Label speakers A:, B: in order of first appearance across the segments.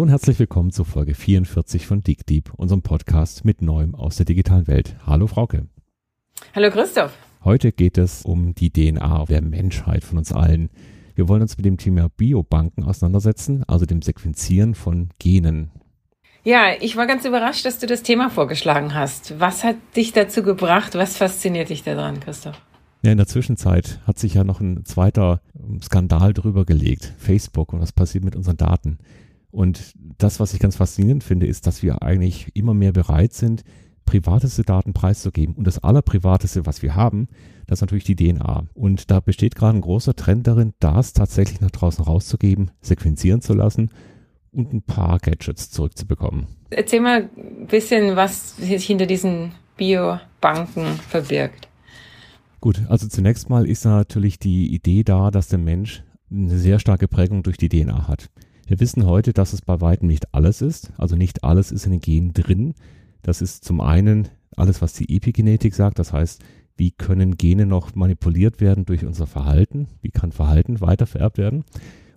A: Hallo und herzlich willkommen zur Folge 44 von Dick Deep, unserem Podcast mit Neuem aus der digitalen Welt. Hallo Frauke.
B: Hallo Christoph.
A: Heute geht es um die DNA der Menschheit von uns allen. Wir wollen uns mit dem Thema Biobanken auseinandersetzen, also dem Sequenzieren von Genen.
B: Ja, ich war ganz überrascht, dass du das Thema vorgeschlagen hast. Was hat dich dazu gebracht? Was fasziniert dich daran, Christoph?
A: Ja, in der Zwischenzeit hat sich ja noch ein zweiter Skandal drüber gelegt. Facebook und was passiert mit unseren Daten. Und das, was ich ganz faszinierend finde, ist, dass wir eigentlich immer mehr bereit sind, privateste Daten preiszugeben. Und das allerprivateste, was wir haben, das ist natürlich die DNA. Und da besteht gerade ein großer Trend darin, das tatsächlich nach draußen rauszugeben, sequenzieren zu lassen und ein paar Gadgets zurückzubekommen.
B: Erzähl mal ein bisschen, was sich hinter diesen Biobanken verbirgt.
A: Gut, also zunächst mal ist natürlich die Idee da, dass der Mensch eine sehr starke Prägung durch die DNA hat. Wir wissen heute, dass es bei weitem nicht alles ist. Also nicht alles ist in den Genen drin. Das ist zum einen alles, was die Epigenetik sagt. Das heißt, wie können Gene noch manipuliert werden durch unser Verhalten? Wie kann Verhalten weitervererbt werden?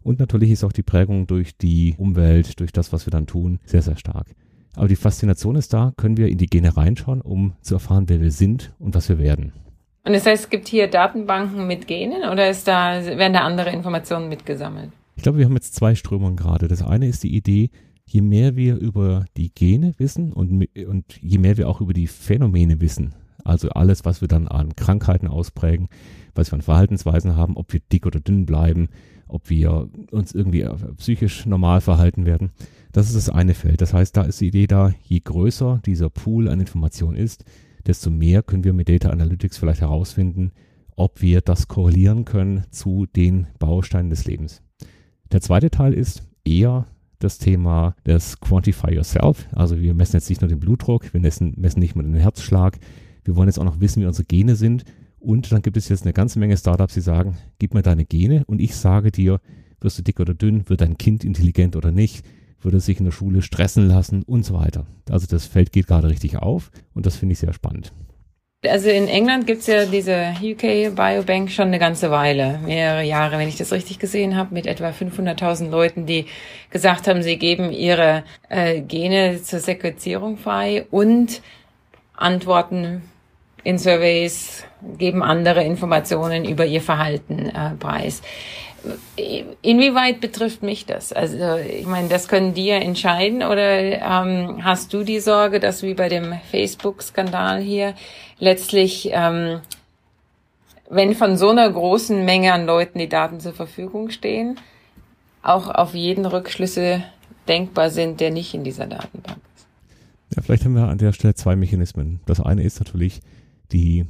A: Und natürlich ist auch die Prägung durch die Umwelt, durch das, was wir dann tun, sehr, sehr stark. Aber die Faszination ist da, können wir in die Gene reinschauen, um zu erfahren, wer wir sind und was wir werden.
B: Und das heißt, es gibt hier Datenbanken mit Genen oder ist da, werden da andere Informationen mitgesammelt?
A: Ich glaube, wir haben jetzt zwei Strömungen gerade. Das eine ist die Idee, je mehr wir über die Gene wissen und, und je mehr wir auch über die Phänomene wissen, also alles, was wir dann an Krankheiten ausprägen, was wir an Verhaltensweisen haben, ob wir dick oder dünn bleiben, ob wir uns irgendwie psychisch normal verhalten werden. Das ist das eine Feld. Das heißt, da ist die Idee da, je größer dieser Pool an Informationen ist, desto mehr können wir mit Data Analytics vielleicht herausfinden, ob wir das korrelieren können zu den Bausteinen des Lebens. Der zweite Teil ist eher das Thema des Quantify Yourself. Also wir messen jetzt nicht nur den Blutdruck, wir messen, messen nicht nur den Herzschlag. Wir wollen jetzt auch noch wissen, wie unsere Gene sind. Und dann gibt es jetzt eine ganze Menge Startups, die sagen, gib mir deine Gene und ich sage dir, wirst du dick oder dünn, wird dein Kind intelligent oder nicht, würde sich in der Schule stressen lassen und so weiter. Also das Feld geht gerade richtig auf und das finde ich sehr spannend.
B: Also in England gibt's ja diese UK Biobank schon eine ganze Weile, mehrere Jahre, wenn ich das richtig gesehen habe, mit etwa 500.000 Leuten, die gesagt haben, sie geben ihre äh, Gene zur Sequenzierung frei und antworten in Surveys, geben andere Informationen über ihr Verhalten äh, preis. Inwieweit betrifft mich das? Also ich meine, das können die ja entscheiden oder ähm, hast du die Sorge, dass wie bei dem Facebook-Skandal hier letztlich, ähm, wenn von so einer großen Menge an Leuten die Daten zur Verfügung stehen, auch auf jeden Rückschlüsse denkbar sind, der nicht in dieser Datenbank ist?
A: Ja, vielleicht haben wir an der Stelle zwei Mechanismen. Das eine ist natürlich die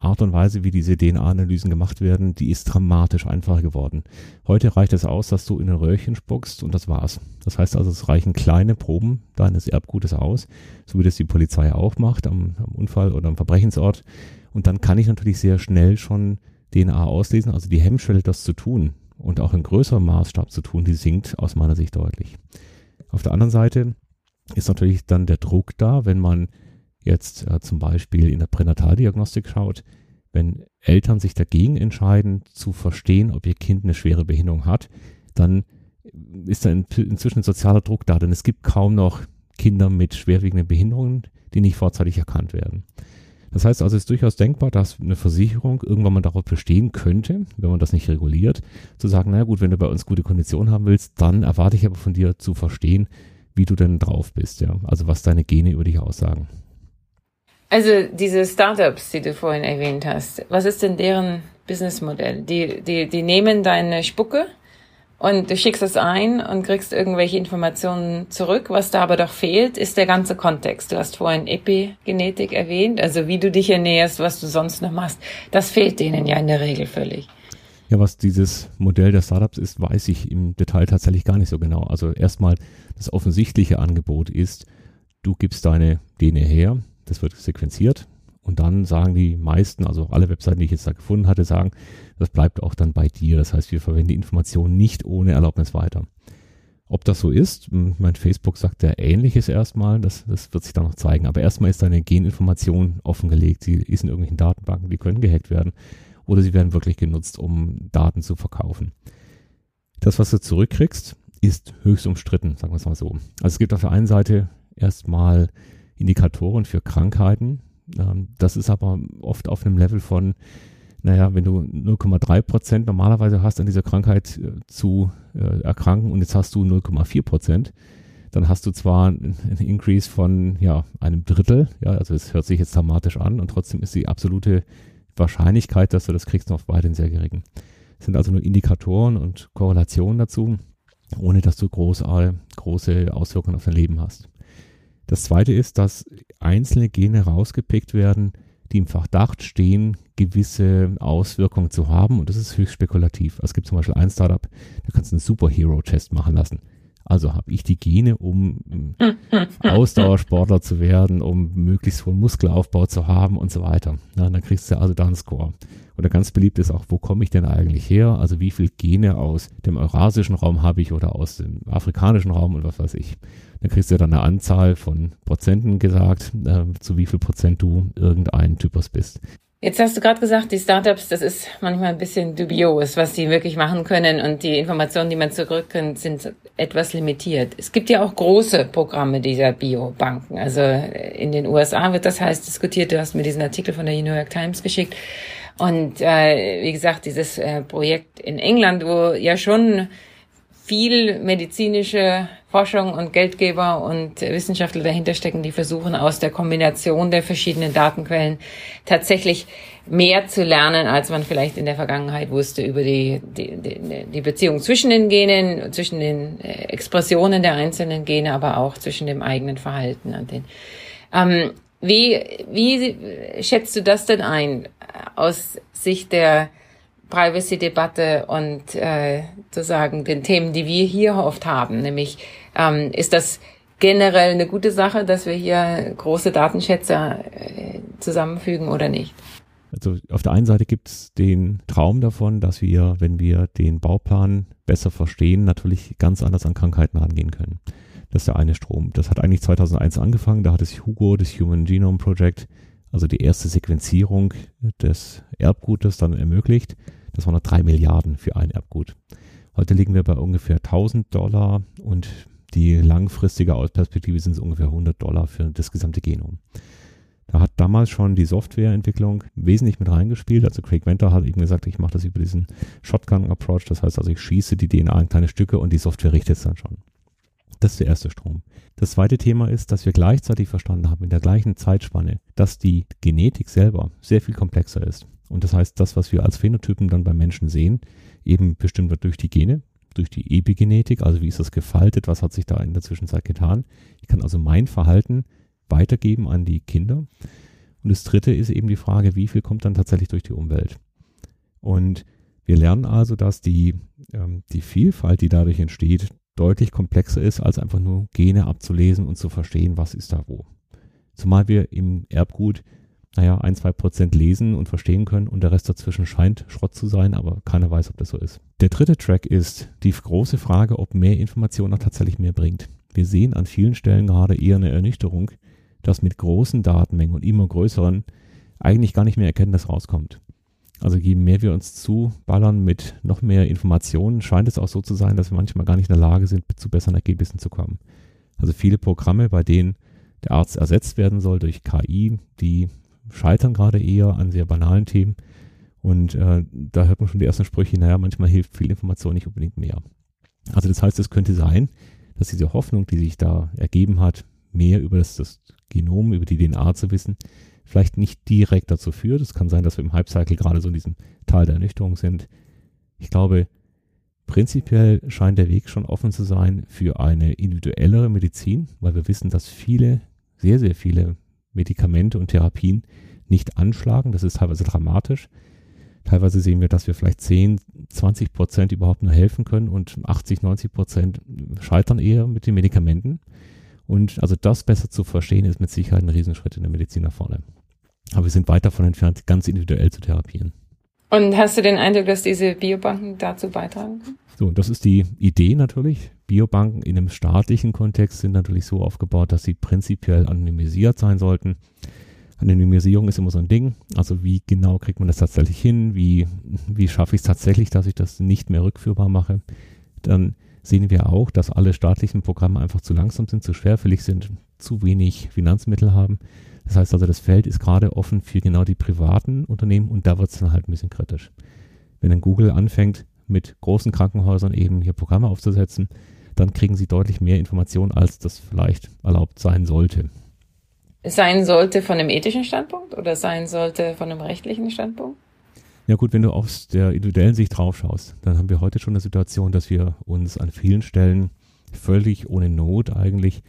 A: Art und Weise, wie diese DNA-Analysen gemacht werden, die ist dramatisch einfacher geworden. Heute reicht es aus, dass du in ein Röhrchen spuckst und das war's. Das heißt also, es reichen kleine Proben deines Erbgutes aus, so wie das die Polizei auch macht am, am Unfall oder am Verbrechensort. Und dann kann ich natürlich sehr schnell schon DNA auslesen, also die Hemmschwelle, das zu tun und auch in größerem Maßstab zu tun, die sinkt aus meiner Sicht deutlich. Auf der anderen Seite ist natürlich dann der Druck da, wenn man jetzt äh, zum Beispiel in der Pränataldiagnostik schaut, wenn Eltern sich dagegen entscheiden, zu verstehen, ob ihr Kind eine schwere Behinderung hat, dann ist da in, inzwischen sozialer Druck da, denn es gibt kaum noch Kinder mit schwerwiegenden Behinderungen, die nicht vorzeitig erkannt werden. Das heißt also, es ist durchaus denkbar, dass eine Versicherung irgendwann mal darauf bestehen könnte, wenn man das nicht reguliert, zu sagen, na gut, wenn du bei uns gute Konditionen haben willst, dann erwarte ich aber von dir zu verstehen, wie du denn drauf bist, ja. Also was deine Gene über dich aussagen.
B: Also diese Startups, die du vorhin erwähnt hast, was ist denn deren Businessmodell? Die, die, die nehmen deine Spucke und du schickst es ein und kriegst irgendwelche Informationen zurück. Was da aber doch fehlt, ist der ganze Kontext. Du hast vorhin Epigenetik erwähnt, also wie du dich ernährst, was du sonst noch machst. Das fehlt denen ja in der Regel völlig.
A: Ja, was dieses Modell der Startups ist, weiß ich im Detail tatsächlich gar nicht so genau. Also erstmal das offensichtliche Angebot ist, du gibst deine DNA her, das wird sequenziert und dann sagen die meisten, also alle Webseiten, die ich jetzt da gefunden hatte, sagen, das bleibt auch dann bei dir. Das heißt, wir verwenden die Informationen nicht ohne Erlaubnis weiter. Ob das so ist, mein Facebook sagt ja ähnliches erstmal, das, das wird sich dann noch zeigen. Aber erstmal ist deine Geninformation offengelegt, sie ist in irgendwelchen Datenbanken, die können gehackt werden oder sie werden wirklich genutzt, um Daten zu verkaufen. Das, was du zurückkriegst, ist höchst umstritten, sagen wir es mal so. Also es gibt auf der einen Seite erstmal Indikatoren für Krankheiten. Ähm, das ist aber oft auf einem Level von, naja, wenn du 0,3 Prozent normalerweise hast, an dieser Krankheit äh, zu äh, erkranken und jetzt hast du 0,4 Prozent, dann hast du zwar einen Increase von ja, einem Drittel, ja, also es hört sich jetzt dramatisch an und trotzdem ist die absolute Wahrscheinlichkeit, dass du das kriegst, noch weiterhin sehr gering. Es sind also nur Indikatoren und Korrelationen dazu, ohne dass du groß, große Auswirkungen auf dein Leben hast. Das zweite ist, dass einzelne Gene rausgepickt werden, die im Verdacht stehen, gewisse Auswirkungen zu haben. Und das ist höchst spekulativ. Also es gibt zum Beispiel ein Startup, da kannst du einen Superhero-Test machen lassen. Also habe ich die Gene, um Ausdauersportler zu werden, um möglichst hohen Muskelaufbau zu haben und so weiter. Ja, dann kriegst du also da einen Score. Oder ganz beliebt ist auch, wo komme ich denn eigentlich her? Also wie viel Gene aus dem eurasischen Raum habe ich oder aus dem afrikanischen Raum und was weiß ich. Dann kriegst du dann eine Anzahl von Prozenten gesagt, äh, zu wie viel Prozent du irgendein Typus bist.
B: Jetzt hast du gerade gesagt, die Startups, das ist manchmal ein bisschen dubios, was die wirklich machen können und die Informationen, die man zurückkriegt, sind etwas limitiert. Es gibt ja auch große Programme dieser Biobanken. Also in den USA wird das heiß diskutiert. Du hast mir diesen Artikel von der New York Times geschickt. Und äh, wie gesagt, dieses äh, Projekt in England, wo ja schon viel medizinische Forschung und Geldgeber und Wissenschaftler dahinter stecken, die versuchen aus der Kombination der verschiedenen Datenquellen tatsächlich mehr zu lernen, als man vielleicht in der Vergangenheit wusste über die, die, die, die Beziehung zwischen den Genen, zwischen den äh, Expressionen der einzelnen Gene, aber auch zwischen dem eigenen Verhalten und den. Ähm, wie, wie schätzt du das denn ein aus Sicht der Privacy-Debatte und äh, sozusagen den Themen, die wir hier oft haben. Nämlich ähm, ist das generell eine gute Sache, dass wir hier große Datenschätze äh, zusammenfügen oder nicht?
A: Also auf der einen Seite gibt es den Traum davon, dass wir, wenn wir den Bauplan besser verstehen, natürlich ganz anders an Krankheiten rangehen können. Das ist der eine Strom. Das hat eigentlich 2001 angefangen. Da hat es Hugo, das Human Genome Project, also die erste Sequenzierung des Erbgutes dann ermöglicht. Das waren noch drei Milliarden für ein Erbgut. Heute liegen wir bei ungefähr 1000 Dollar und die langfristige Ausperspektive sind es ungefähr 100 Dollar für das gesamte Genom. Da hat damals schon die Softwareentwicklung wesentlich mit reingespielt. Also Craig Venter hat eben gesagt, ich mache das über diesen Shotgun-Approach. Das heißt also, ich schieße die DNA in kleine Stücke und die Software richtet es dann schon. Das ist der erste Strom. Das zweite Thema ist, dass wir gleichzeitig verstanden haben, in der gleichen Zeitspanne, dass die Genetik selber sehr viel komplexer ist. Und das heißt, das, was wir als Phänotypen dann beim Menschen sehen, eben bestimmt wird durch die Gene, durch die Epigenetik, also wie ist das gefaltet, was hat sich da in der Zwischenzeit getan. Ich kann also mein Verhalten weitergeben an die Kinder. Und das dritte ist eben die Frage, wie viel kommt dann tatsächlich durch die Umwelt? Und wir lernen also, dass die, ähm, die Vielfalt, die dadurch entsteht, deutlich komplexer ist, als einfach nur Gene abzulesen und zu verstehen, was ist da wo. Zumal wir im Erbgut naja, ein, zwei Prozent lesen und verstehen können und der Rest dazwischen scheint Schrott zu sein, aber keiner weiß, ob das so ist. Der dritte Track ist die große Frage, ob mehr Information auch tatsächlich mehr bringt. Wir sehen an vielen Stellen gerade eher eine Ernüchterung, dass mit großen Datenmengen und immer größeren eigentlich gar nicht mehr Erkenntnis rauskommt. Also je mehr wir uns zuballern mit noch mehr Informationen, scheint es auch so zu sein, dass wir manchmal gar nicht in der Lage sind, zu besseren Ergebnissen zu kommen. Also viele Programme, bei denen der Arzt ersetzt werden soll durch KI, die scheitern gerade eher an sehr banalen Themen. Und äh, da hört man schon die ersten Sprüche, naja, manchmal hilft viel Information nicht unbedingt mehr. Also das heißt, es könnte sein, dass diese Hoffnung, die sich da ergeben hat, mehr über das, das Genom, über die DNA zu wissen, vielleicht nicht direkt dazu führt. Es kann sein, dass wir im Hype-Cycle gerade so in diesem Tal der Ernüchterung sind. Ich glaube, prinzipiell scheint der Weg schon offen zu sein für eine individuellere Medizin, weil wir wissen, dass viele, sehr, sehr viele Medikamente und Therapien nicht anschlagen. Das ist teilweise dramatisch. Teilweise sehen wir, dass wir vielleicht 10, 20 Prozent überhaupt nur helfen können und 80, 90 Prozent scheitern eher mit den Medikamenten. Und also das besser zu verstehen, ist mit Sicherheit ein Riesenschritt in der Medizin nach vorne. Aber wir sind weit davon entfernt, ganz individuell zu therapieren.
B: Und hast du den Eindruck, dass diese Biobanken dazu beitragen?
A: So, das ist die Idee natürlich. Biobanken in einem staatlichen Kontext sind natürlich so aufgebaut, dass sie prinzipiell anonymisiert sein sollten. Anonymisierung ist immer so ein Ding. Also wie genau kriegt man das tatsächlich hin? Wie, wie schaffe ich es tatsächlich, dass ich das nicht mehr rückführbar mache? Dann sehen wir auch, dass alle staatlichen Programme einfach zu langsam sind, zu schwerfällig sind, zu wenig Finanzmittel haben. Das heißt also, das Feld ist gerade offen für genau die privaten Unternehmen und da wird es dann halt ein bisschen kritisch. Wenn dann Google anfängt, mit großen Krankenhäusern eben hier Programme aufzusetzen, dann kriegen sie deutlich mehr Informationen, als das vielleicht erlaubt sein sollte.
B: Sein sollte von einem ethischen Standpunkt oder sein sollte von einem rechtlichen Standpunkt?
A: Ja gut, wenn du aus der individuellen Sicht drauf schaust, dann haben wir heute schon eine Situation, dass wir uns an vielen Stellen völlig ohne Not eigentlich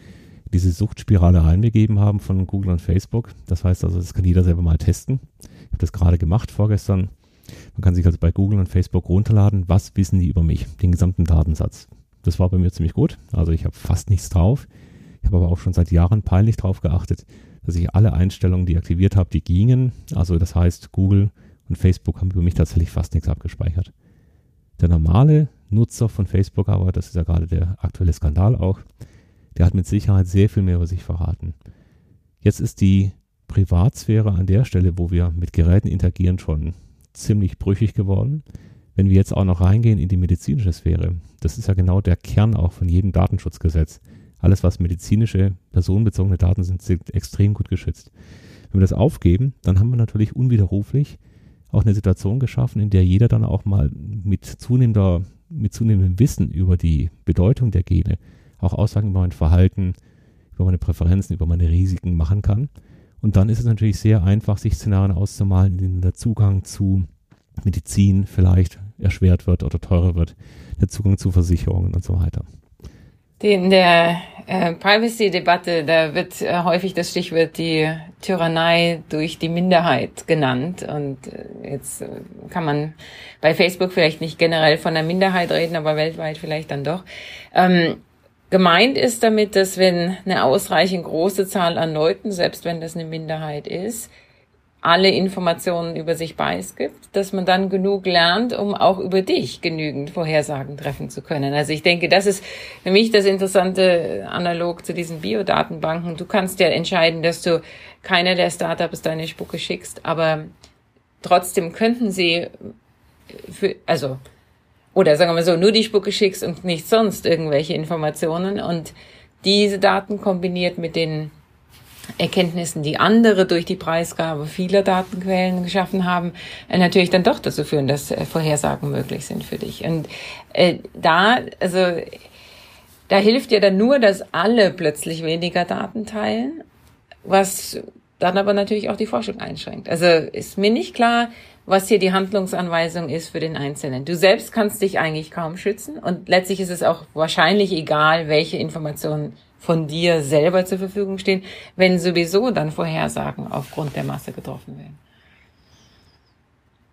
A: diese Suchtspirale reinbegeben haben von Google und Facebook. Das heißt also, das kann jeder selber mal testen. Ich habe das gerade gemacht vorgestern. Man kann sich also bei Google und Facebook runterladen, was wissen die über mich, den gesamten Datensatz. Das war bei mir ziemlich gut. Also ich habe fast nichts drauf. Ich habe aber auch schon seit Jahren peinlich drauf geachtet, dass ich alle Einstellungen, die aktiviert habe, die gingen. Also das heißt, Google und Facebook haben über mich tatsächlich fast nichts abgespeichert. Der normale Nutzer von Facebook aber, das ist ja gerade der aktuelle Skandal auch, der hat mit Sicherheit sehr viel mehr über sich verraten. Jetzt ist die Privatsphäre an der Stelle, wo wir mit Geräten interagieren, schon ziemlich brüchig geworden. Wenn wir jetzt auch noch reingehen in die medizinische Sphäre, das ist ja genau der Kern auch von jedem Datenschutzgesetz. Alles, was medizinische, personenbezogene Daten sind, sind extrem gut geschützt. Wenn wir das aufgeben, dann haben wir natürlich unwiderruflich auch eine Situation geschaffen, in der jeder dann auch mal mit zunehmender, mit zunehmendem Wissen über die Bedeutung der Gene auch Aussagen über mein Verhalten, über meine Präferenzen, über meine Risiken machen kann. Und dann ist es natürlich sehr einfach, sich Szenarien auszumalen, in denen der Zugang zu Medizin vielleicht erschwert wird oder teurer wird, der Zugang zu Versicherungen und so weiter.
B: In der äh, Privacy-Debatte, da wird äh, häufig das Stichwort die Tyrannei durch die Minderheit genannt. Und äh, jetzt äh, kann man bei Facebook vielleicht nicht generell von der Minderheit reden, aber weltweit vielleicht dann doch. Ähm, gemeint ist damit, dass wenn eine ausreichend große Zahl an Leuten, selbst wenn das eine Minderheit ist, alle Informationen über sich preisgibt, dass man dann genug lernt, um auch über dich genügend Vorhersagen treffen zu können. Also ich denke, das ist für mich das Interessante analog zu diesen Biodatenbanken. Du kannst ja entscheiden, dass du keiner der Startups deine Spucke schickst, aber trotzdem könnten sie für, also, oder sagen wir mal so, nur die Spucke schickst und nicht sonst irgendwelche Informationen und diese Daten kombiniert mit den Erkenntnissen, die andere durch die Preisgabe vieler Datenquellen geschaffen haben, äh, natürlich dann doch dazu führen, dass äh, Vorhersagen möglich sind für dich. Und äh, da, also da hilft ja dann nur, dass alle plötzlich weniger Daten teilen, was dann aber natürlich auch die Forschung einschränkt. Also ist mir nicht klar, was hier die Handlungsanweisung ist für den Einzelnen. Du selbst kannst dich eigentlich kaum schützen und letztlich ist es auch wahrscheinlich egal, welche Informationen von dir selber zur Verfügung stehen, wenn sowieso dann Vorhersagen aufgrund der Masse getroffen werden.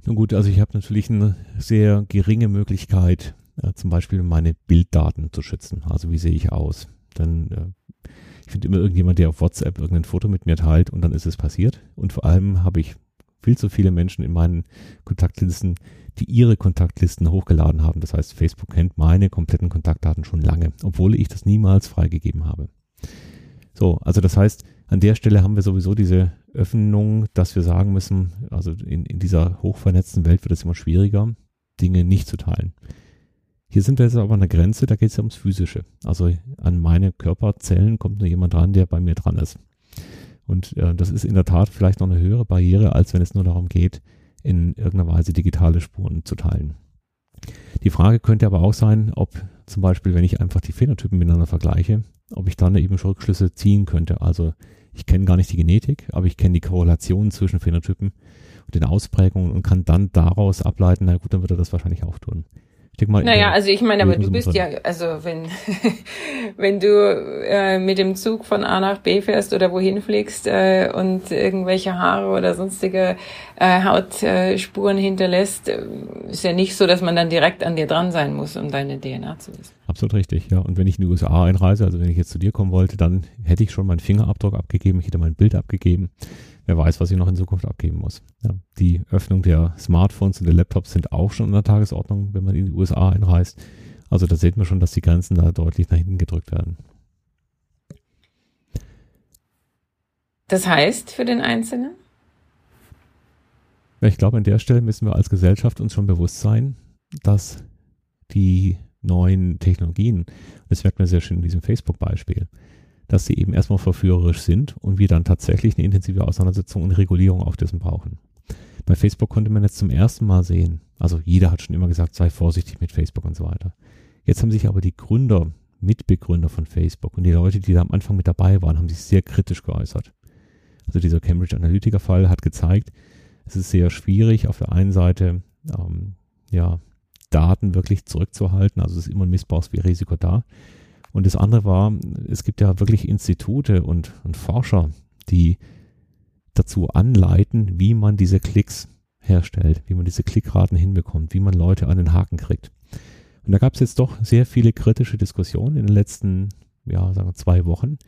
A: Nun gut, also ich habe natürlich eine sehr geringe Möglichkeit, äh, zum Beispiel meine Bilddaten zu schützen. Also wie sehe ich aus? Dann äh, ich finde immer irgendjemand, der auf WhatsApp irgendein Foto mit mir teilt und dann ist es passiert. Und vor allem habe ich viel zu viele Menschen in meinen Kontaktlisten, die ihre Kontaktlisten hochgeladen haben. Das heißt, Facebook kennt meine kompletten Kontaktdaten schon lange, obwohl ich das niemals freigegeben habe. So, also das heißt, an der Stelle haben wir sowieso diese Öffnung, dass wir sagen müssen, also in, in dieser hochvernetzten Welt wird es immer schwieriger, Dinge nicht zu teilen. Hier sind wir jetzt aber an der Grenze, da geht es ja ums Physische. Also an meine Körperzellen kommt nur jemand dran, der bei mir dran ist. Und äh, das ist in der Tat vielleicht noch eine höhere Barriere, als wenn es nur darum geht, in irgendeiner Weise digitale Spuren zu teilen. Die Frage könnte aber auch sein, ob zum Beispiel, wenn ich einfach die Phänotypen miteinander vergleiche, ob ich dann eben Rückschlüsse ziehen könnte. Also ich kenne gar nicht die Genetik, aber ich kenne die Korrelation zwischen Phänotypen und den Ausprägungen und kann dann daraus ableiten, na gut, dann wird er das wahrscheinlich auch tun
B: denke mal, naja, also ich meine, aber du bist ja, also wenn, wenn du äh, mit dem Zug von A nach B fährst oder wohin fliegst äh, und irgendwelche Haare oder sonstige äh, Hautspuren hinterlässt, äh, ist ja nicht so, dass man dann direkt an dir dran sein muss, um deine DNA zu wissen.
A: Absolut richtig, ja. Und wenn ich in die USA einreise, also wenn ich jetzt zu dir kommen wollte, dann hätte ich schon meinen Fingerabdruck abgegeben, ich hätte mein Bild abgegeben wer weiß, was ich noch in Zukunft abgeben muss. Ja, die Öffnung der Smartphones und der Laptops sind auch schon in der Tagesordnung, wenn man in die USA einreist. Also da sieht man schon, dass die Grenzen da deutlich nach hinten gedrückt werden.
B: Das heißt für den Einzelnen?
A: Ja, ich glaube, an der Stelle müssen wir als Gesellschaft uns schon bewusst sein, dass die neuen Technologien. Das merkt man sehr schön in diesem Facebook-Beispiel, dass sie eben erstmal verführerisch sind und wir dann tatsächlich eine intensive Auseinandersetzung und Regulierung auf dessen brauchen. Bei Facebook konnte man jetzt zum ersten Mal sehen, also jeder hat schon immer gesagt, sei vorsichtig mit Facebook und so weiter. Jetzt haben sich aber die Gründer, Mitbegründer von Facebook und die Leute, die da am Anfang mit dabei waren, haben sich sehr kritisch geäußert. Also dieser Cambridge Analytica Fall hat gezeigt, es ist sehr schwierig, auf der einen Seite ähm, ja, Daten wirklich zurückzuhalten. Also es ist immer ein Missbrauchsrisiko da. Und das andere war, es gibt ja wirklich Institute und, und Forscher, die dazu anleiten, wie man diese Klicks herstellt, wie man diese Klickraten hinbekommt, wie man Leute an den Haken kriegt. Und da gab es jetzt doch sehr viele kritische Diskussionen in den letzten, ja, sagen wir zwei Wochen,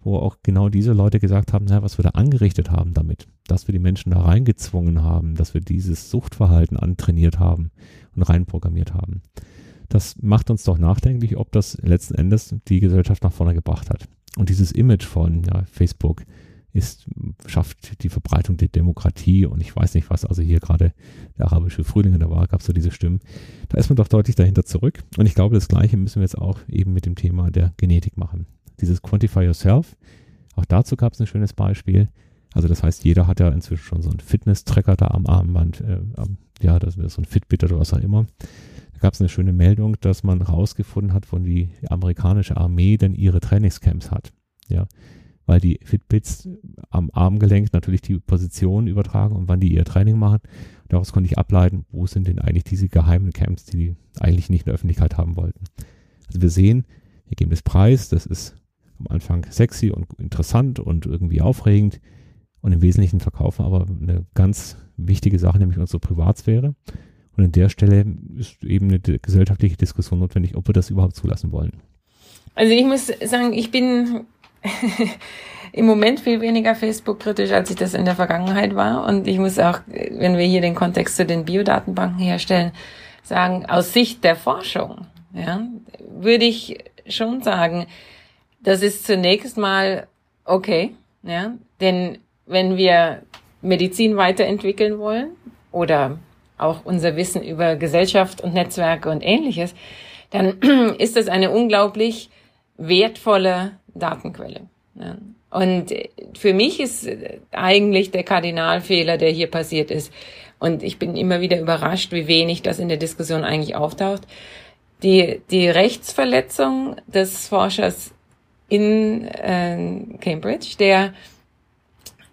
A: wo auch genau diese Leute gesagt haben, na, was wir da angerichtet haben damit, dass wir die Menschen da reingezwungen haben, dass wir dieses Suchtverhalten antrainiert haben und reinprogrammiert haben. Das macht uns doch nachdenklich, ob das letzten Endes die Gesellschaft nach vorne gebracht hat. Und dieses Image von ja, Facebook ist, schafft die Verbreitung der Demokratie und ich weiß nicht was, also hier gerade der arabische Frühling, da war, gab es so diese Stimmen. Da ist man doch deutlich dahinter zurück. Und ich glaube, das Gleiche müssen wir jetzt auch eben mit dem Thema der Genetik machen dieses Quantify Yourself. Auch dazu gab es ein schönes Beispiel. Also das heißt, jeder hat ja inzwischen schon so einen Fitness-Tracker da am Armband, äh, ja, das ist so ein Fitbit oder was auch immer. Da gab es eine schöne Meldung, dass man rausgefunden hat, wo die amerikanische Armee denn ihre Trainingscamps hat. Ja, weil die Fitbits am Armgelenk natürlich die Position übertragen und wann die ihr Training machen. Daraus konnte ich ableiten, wo sind denn eigentlich diese geheimen Camps, die die eigentlich nicht in der Öffentlichkeit haben wollten. Also wir sehen, wir geben das Preis, das ist am Anfang sexy und interessant und irgendwie aufregend und im Wesentlichen verkaufen aber eine ganz wichtige Sache, nämlich unsere Privatsphäre. Und an der Stelle ist eben eine gesellschaftliche Diskussion notwendig, ob wir das überhaupt zulassen wollen.
B: Also ich muss sagen, ich bin im Moment viel weniger Facebook-kritisch, als ich das in der Vergangenheit war. Und ich muss auch, wenn wir hier den Kontext zu den Biodatenbanken herstellen, sagen, aus Sicht der Forschung, ja, würde ich schon sagen, das ist zunächst mal okay, ja, denn wenn wir Medizin weiterentwickeln wollen oder auch unser Wissen über Gesellschaft und Netzwerke und ähnliches, dann ist das eine unglaublich wertvolle Datenquelle. Und für mich ist eigentlich der Kardinalfehler, der hier passiert ist, und ich bin immer wieder überrascht, wie wenig das in der Diskussion eigentlich auftaucht, die, die Rechtsverletzung des Forschers in äh, Cambridge, der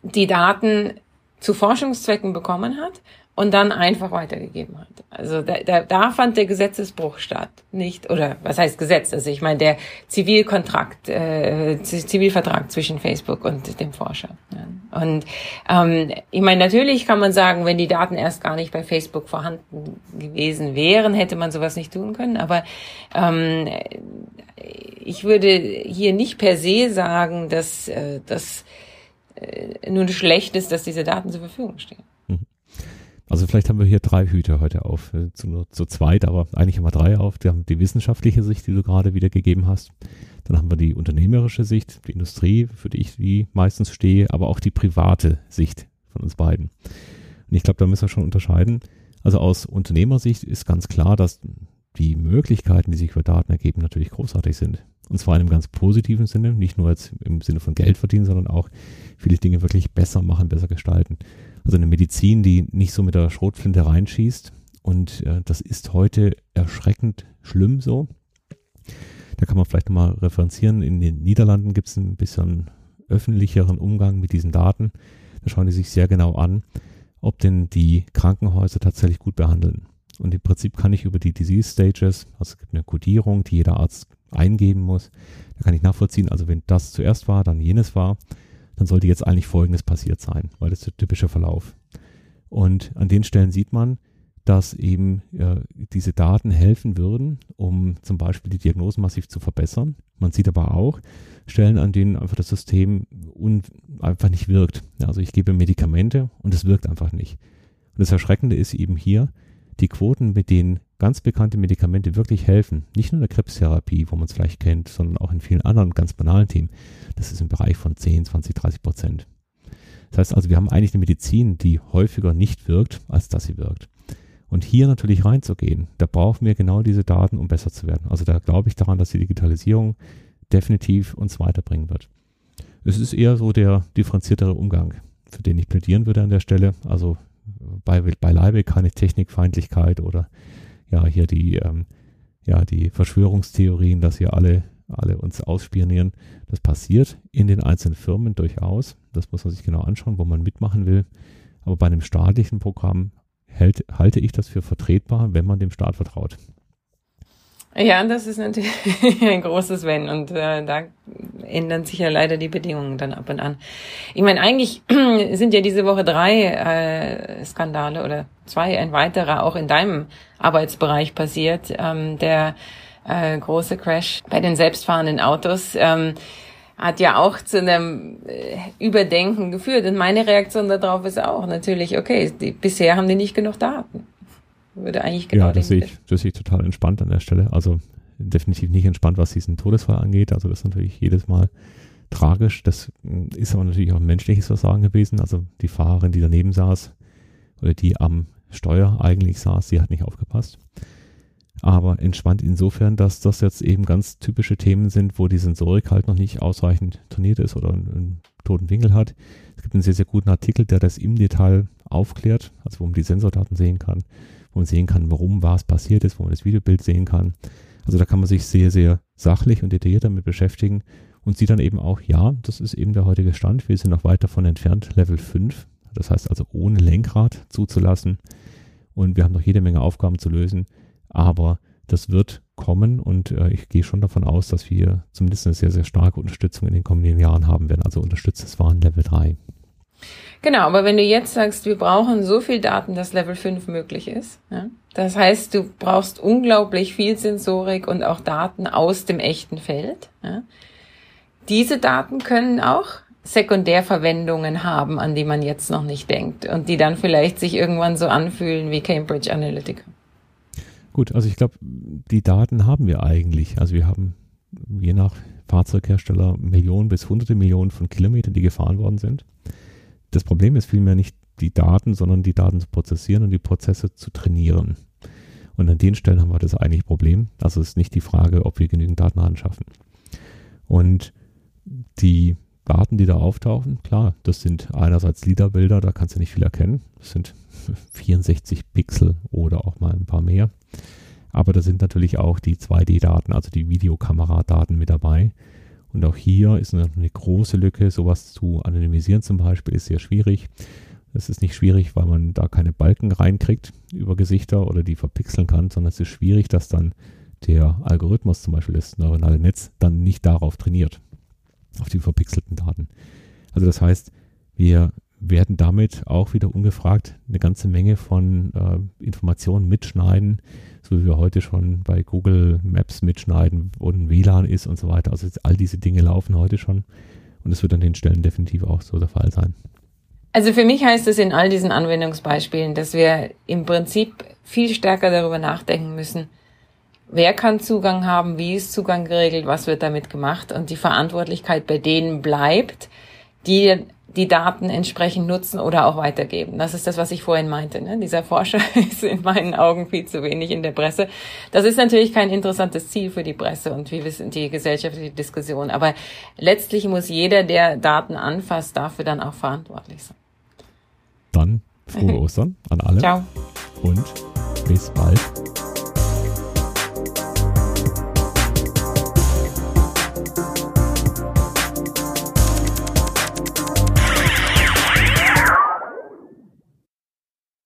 B: die Daten zu Forschungszwecken bekommen hat und dann einfach weitergegeben hat. Also da, da, da fand der Gesetzesbruch statt, nicht oder was heißt Gesetz? Also ich meine der Zivilkontrakt, äh, Zivilvertrag zwischen Facebook und dem Forscher. Ja. Und ähm, ich meine natürlich kann man sagen, wenn die Daten erst gar nicht bei Facebook vorhanden gewesen wären, hätte man sowas nicht tun können. Aber ähm, ich würde hier nicht per se sagen, dass äh, das äh, nun schlecht ist, dass diese Daten zur Verfügung stehen.
A: Also vielleicht haben wir hier drei Hüte heute auf, äh, zu, zu zweit, aber eigentlich haben wir drei auf. Wir haben die wissenschaftliche Sicht, die du gerade wiedergegeben hast. Dann haben wir die unternehmerische Sicht, die Industrie, für die ich die meistens stehe, aber auch die private Sicht von uns beiden. Und ich glaube, da müssen wir schon unterscheiden. Also aus Unternehmersicht ist ganz klar, dass die Möglichkeiten, die sich für Daten ergeben, natürlich großartig sind. Und zwar in einem ganz positiven Sinne, nicht nur jetzt im Sinne von Geld verdienen, sondern auch viele Dinge wirklich besser machen, besser gestalten. Also eine Medizin, die nicht so mit der Schrotflinte reinschießt. Und äh, das ist heute erschreckend schlimm so. Da kann man vielleicht nochmal referenzieren. In den Niederlanden gibt es ein bisschen öffentlicheren Umgang mit diesen Daten. Da schauen die sich sehr genau an, ob denn die Krankenhäuser tatsächlich gut behandeln. Und im Prinzip kann ich über die Disease Stages, also es gibt eine Codierung, die jeder Arzt eingeben muss, da kann ich nachvollziehen, also wenn das zuerst war, dann jenes war, dann sollte jetzt eigentlich Folgendes passiert sein, weil das ist der typische Verlauf. Und an den Stellen sieht man, dass eben äh, diese Daten helfen würden, um zum Beispiel die Diagnosen massiv zu verbessern. Man sieht aber auch Stellen, an denen einfach das System einfach nicht wirkt. Also ich gebe Medikamente und es wirkt einfach nicht. Und das Erschreckende ist eben hier, die Quoten, mit denen ganz bekannte Medikamente wirklich helfen, nicht nur in der Krebstherapie, wo man es vielleicht kennt, sondern auch in vielen anderen ganz banalen Themen, das ist im Bereich von 10, 20, 30 Prozent. Das heißt also, wir haben eigentlich eine Medizin, die häufiger nicht wirkt, als dass sie wirkt. Und hier natürlich reinzugehen, da brauchen wir genau diese Daten, um besser zu werden. Also da glaube ich daran, dass die Digitalisierung definitiv uns weiterbringen wird. Es ist eher so der differenziertere Umgang, für den ich plädieren würde an der Stelle. Also bei, beileibe keine Technikfeindlichkeit oder ja, hier die, ähm, ja, die Verschwörungstheorien, dass hier alle, alle uns ausspionieren. Das passiert in den einzelnen Firmen durchaus. Das muss man sich genau anschauen, wo man mitmachen will. Aber bei einem staatlichen Programm hält, halte ich das für vertretbar, wenn man dem Staat vertraut.
B: Ja, das ist natürlich ein großes Wenn und äh, da ändern sich ja leider die Bedingungen dann ab und an. Ich meine, eigentlich sind ja diese Woche drei äh, Skandale oder zwei, ein weiterer auch in deinem Arbeitsbereich passiert. Ähm, der äh, große Crash bei den selbstfahrenden Autos. Ähm, hat ja auch zu einem äh, Überdenken geführt. Und meine Reaktion darauf ist auch natürlich, okay, die, bisher haben die nicht genug Daten.
A: Würde eigentlich genau Ja, das sehe, ich, das sehe ich total entspannt an der Stelle. Also definitiv nicht entspannt, was diesen Todesfall angeht. Also das ist natürlich jedes Mal tragisch. Das mm, ist aber natürlich auch ein menschliches Versagen gewesen. Also die Fahrerin, die daneben saß oder die am Steuer eigentlich saß, sie hat nicht aufgepasst aber entspannt insofern, dass das jetzt eben ganz typische Themen sind, wo die Sensorik halt noch nicht ausreichend trainiert ist oder einen, einen toten Winkel hat. Es gibt einen sehr, sehr guten Artikel, der das im Detail aufklärt, also wo man die Sensordaten sehen kann, wo man sehen kann, warum was passiert ist, wo man das Videobild sehen kann. Also da kann man sich sehr, sehr sachlich und detailliert damit beschäftigen und sieht dann eben auch, ja, das ist eben der heutige Stand. Wir sind noch weit davon entfernt, Level 5. Das heißt also ohne Lenkrad zuzulassen. Und wir haben noch jede Menge Aufgaben zu lösen. Aber das wird kommen und äh, ich gehe schon davon aus, dass wir zumindest eine sehr, sehr starke Unterstützung in den kommenden Jahren haben werden. Also unterstütztes Waren Level 3.
B: Genau, aber wenn du jetzt sagst, wir brauchen so viel Daten, dass Level 5 möglich ist, ja, das heißt, du brauchst unglaublich viel Sensorik und auch Daten aus dem echten Feld. Ja. Diese Daten können auch Sekundärverwendungen haben, an die man jetzt noch nicht denkt und die dann vielleicht sich irgendwann so anfühlen wie Cambridge Analytica.
A: Gut, also ich glaube, die Daten haben wir eigentlich. Also wir haben je nach Fahrzeughersteller Millionen bis hunderte Millionen von Kilometern, die gefahren worden sind. Das Problem ist vielmehr nicht die Daten, sondern die Daten zu prozessieren und die Prozesse zu trainieren. Und an den Stellen haben wir das eigentliche Problem. Also es ist nicht die Frage, ob wir genügend Daten anschaffen. Und die Daten, die da auftauchen, klar, das sind einerseits LIDAR-Bilder, da kannst du nicht viel erkennen. Das sind 64 Pixel oder auch mal ein paar mehr. Aber da sind natürlich auch die 2D-Daten, also die Videokameradaten mit dabei. Und auch hier ist eine, große Lücke. Sowas zu anonymisieren zum Beispiel ist sehr schwierig. Es ist nicht schwierig, weil man da keine Balken reinkriegt über Gesichter oder die verpixeln kann, sondern es ist schwierig, dass dann der Algorithmus, zum Beispiel das neuronale Netz, dann nicht darauf trainiert, auf die verpixelten Daten. Also das heißt, wir werden damit auch wieder ungefragt eine ganze Menge von äh, Informationen mitschneiden, so wie wir heute schon bei Google Maps mitschneiden, wo ein WLAN ist und so weiter. Also all diese Dinge laufen heute schon und es wird an den Stellen definitiv auch so der Fall sein.
B: Also für mich heißt es in all diesen Anwendungsbeispielen, dass wir im Prinzip viel stärker darüber nachdenken müssen, wer kann Zugang haben, wie ist Zugang geregelt, was wird damit gemacht und die Verantwortlichkeit bei denen bleibt, die die Daten entsprechend nutzen oder auch weitergeben. Das ist das, was ich vorhin meinte. Ne? Dieser Forscher ist in meinen Augen viel zu wenig in der Presse. Das ist natürlich kein interessantes Ziel für die Presse und wie wissen die gesellschaftliche Diskussion. Aber letztlich muss jeder, der Daten anfasst, dafür dann auch verantwortlich sein.
A: Dann frohe Ostern an alle.
B: Ciao.
A: Und bis bald.